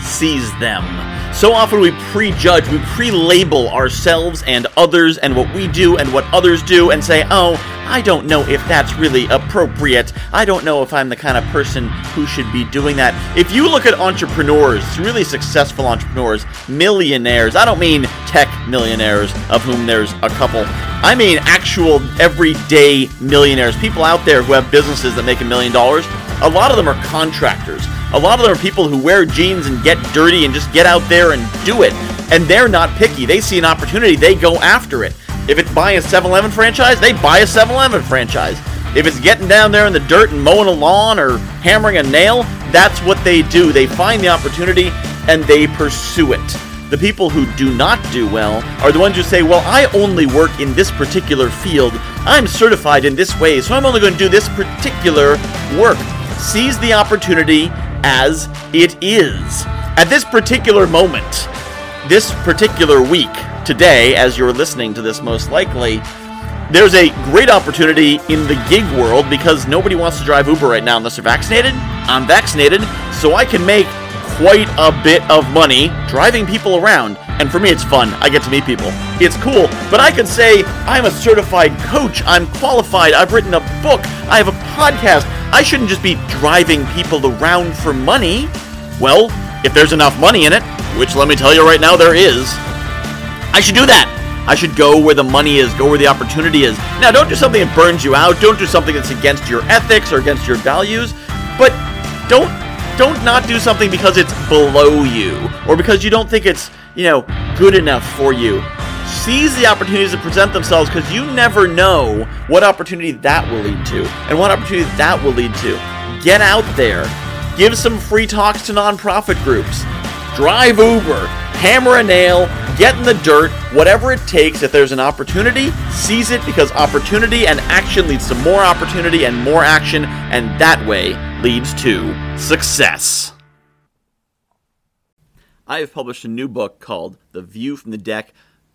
seize them. So often we prejudge, we pre label ourselves and others and what we do and what others do and say, oh, I don't know if that's really appropriate. I don't know if I'm the kind of person who should be doing that. If you look at entrepreneurs, really successful entrepreneurs, millionaires, I don't mean tech millionaires, of whom there's a couple. I mean actual everyday millionaires, people out there who have businesses that make a million dollars. A lot of them are contractors. A lot of them are people who wear jeans and get dirty and just get out there and do it. And they're not picky. They see an opportunity, they go after it. If it's buying a 7 Eleven franchise, they buy a 7 Eleven franchise. If it's getting down there in the dirt and mowing a lawn or hammering a nail, that's what they do. They find the opportunity and they pursue it. The people who do not do well are the ones who say, Well, I only work in this particular field. I'm certified in this way, so I'm only going to do this particular work. Seize the opportunity as it is. At this particular moment, this particular week, today, as you're listening to this most likely, there's a great opportunity in the gig world because nobody wants to drive Uber right now unless they're vaccinated. I'm vaccinated, so I can make quite a bit of money driving people around. And for me, it's fun. I get to meet people. It's cool. But I could say I'm a certified coach. I'm qualified. I've written a book. I have a podcast. I shouldn't just be driving people around for money. Well, if there's enough money in it, which let me tell you right now there is, I should do that. I should go where the money is, go where the opportunity is. Now, don't do something that burns you out. Don't do something that's against your ethics or against your values. But don't don't not do something because it's below you or because you don't think it's, you know, good enough for you. Seize the opportunities that present themselves because you never know what opportunity that will lead to and what opportunity that will lead to. Get out there. Give some free talks to nonprofit groups. Drive Uber. Hammer a nail. Get in the dirt. Whatever it takes. If there's an opportunity, seize it because opportunity and action leads to more opportunity and more action, and that way leads to success. I have published a new book called The View from the Deck